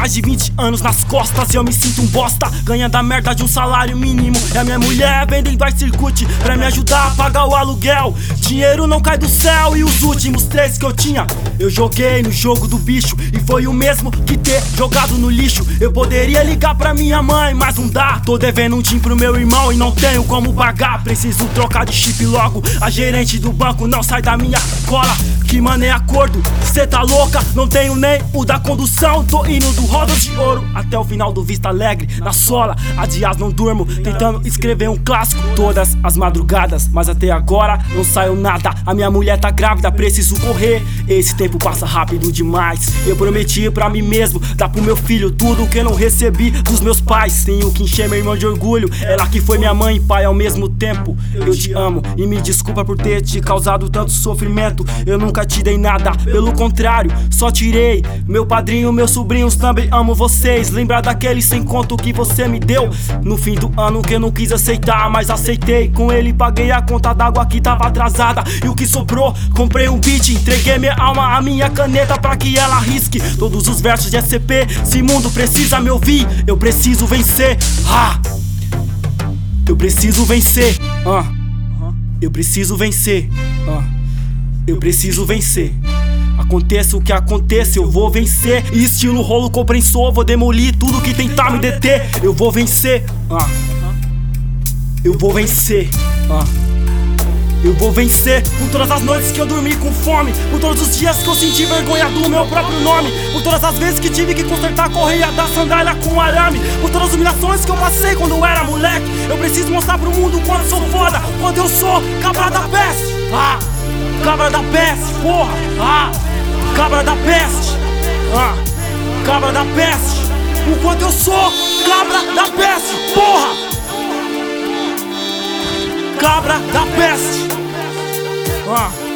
mais de 20 anos nas costas Eu me sinto um bosta, ganhando a merda de um salário mínimo. E a minha mulher vendendo ice circuit pra me ajudar a pagar o aluguel. Dinheiro não cai do céu e os últimos três que eu tinha Eu joguei no jogo do bicho. E foi o mesmo que ter jogado no lixo. Eu poderia ligar pra minha mãe, mas não dá. Tô devendo um tim pro meu irmão e não tenho como pagar. Preciso trocar de chip logo, a gerente do banco não sai da minha cola que mano é acordo, cê tá louca? Não tenho nem o da condução. Tô indo do roda de ouro até o final do Vista Alegre. Na sola, há dias não durmo, tentando escrever um clássico todas as madrugadas. Mas até agora não saiu nada. A minha mulher tá grávida, preciso correr. Esse tempo passa rápido demais. Eu prometi pra mim mesmo dar pro meu filho tudo que eu não recebi dos meus pais. Tenho que encher meu irmão de orgulho. Ela que foi minha mãe e pai ao mesmo tempo. Eu te amo e me desculpa por ter te causado tanto sofrimento. Eu nunca nunca te dei nada, pelo contrário, só tirei. Meu padrinho, meus sobrinhos também amo vocês. Lembra daquele sem conto que você me deu no fim do ano que eu não quis aceitar, mas aceitei. Com ele paguei a conta d'água que tava atrasada. E o que sobrou, comprei um beat, entreguei minha alma, a minha caneta pra que ela risque todos os versos de SCP. Se mundo precisa me ouvir, eu preciso vencer. Ah! Eu preciso vencer. Ah. Eu preciso vencer. Ah. Eu preciso vencer. Aconteça o que aconteça, eu vou vencer. E estilo rolo compressor, vou demolir tudo que tentar me deter. Eu vou vencer. Ah. Eu vou vencer. Ah. Eu vou vencer por todas as noites que eu dormi com fome, por todos os dias que eu senti vergonha do meu próprio nome, por todas as vezes que tive que consertar a correia da sandália com arame, por todas as humilhações que eu passei quando eu era moleque. Eu preciso mostrar pro mundo o quanto sou foda, quando eu sou cabra da peste. Ah! Cabra da peste, porra! Ah! Cabra da peste! Ah! Cabra da peste! O quanto eu sou cabra da peste, porra! Cabra da peste! Ah!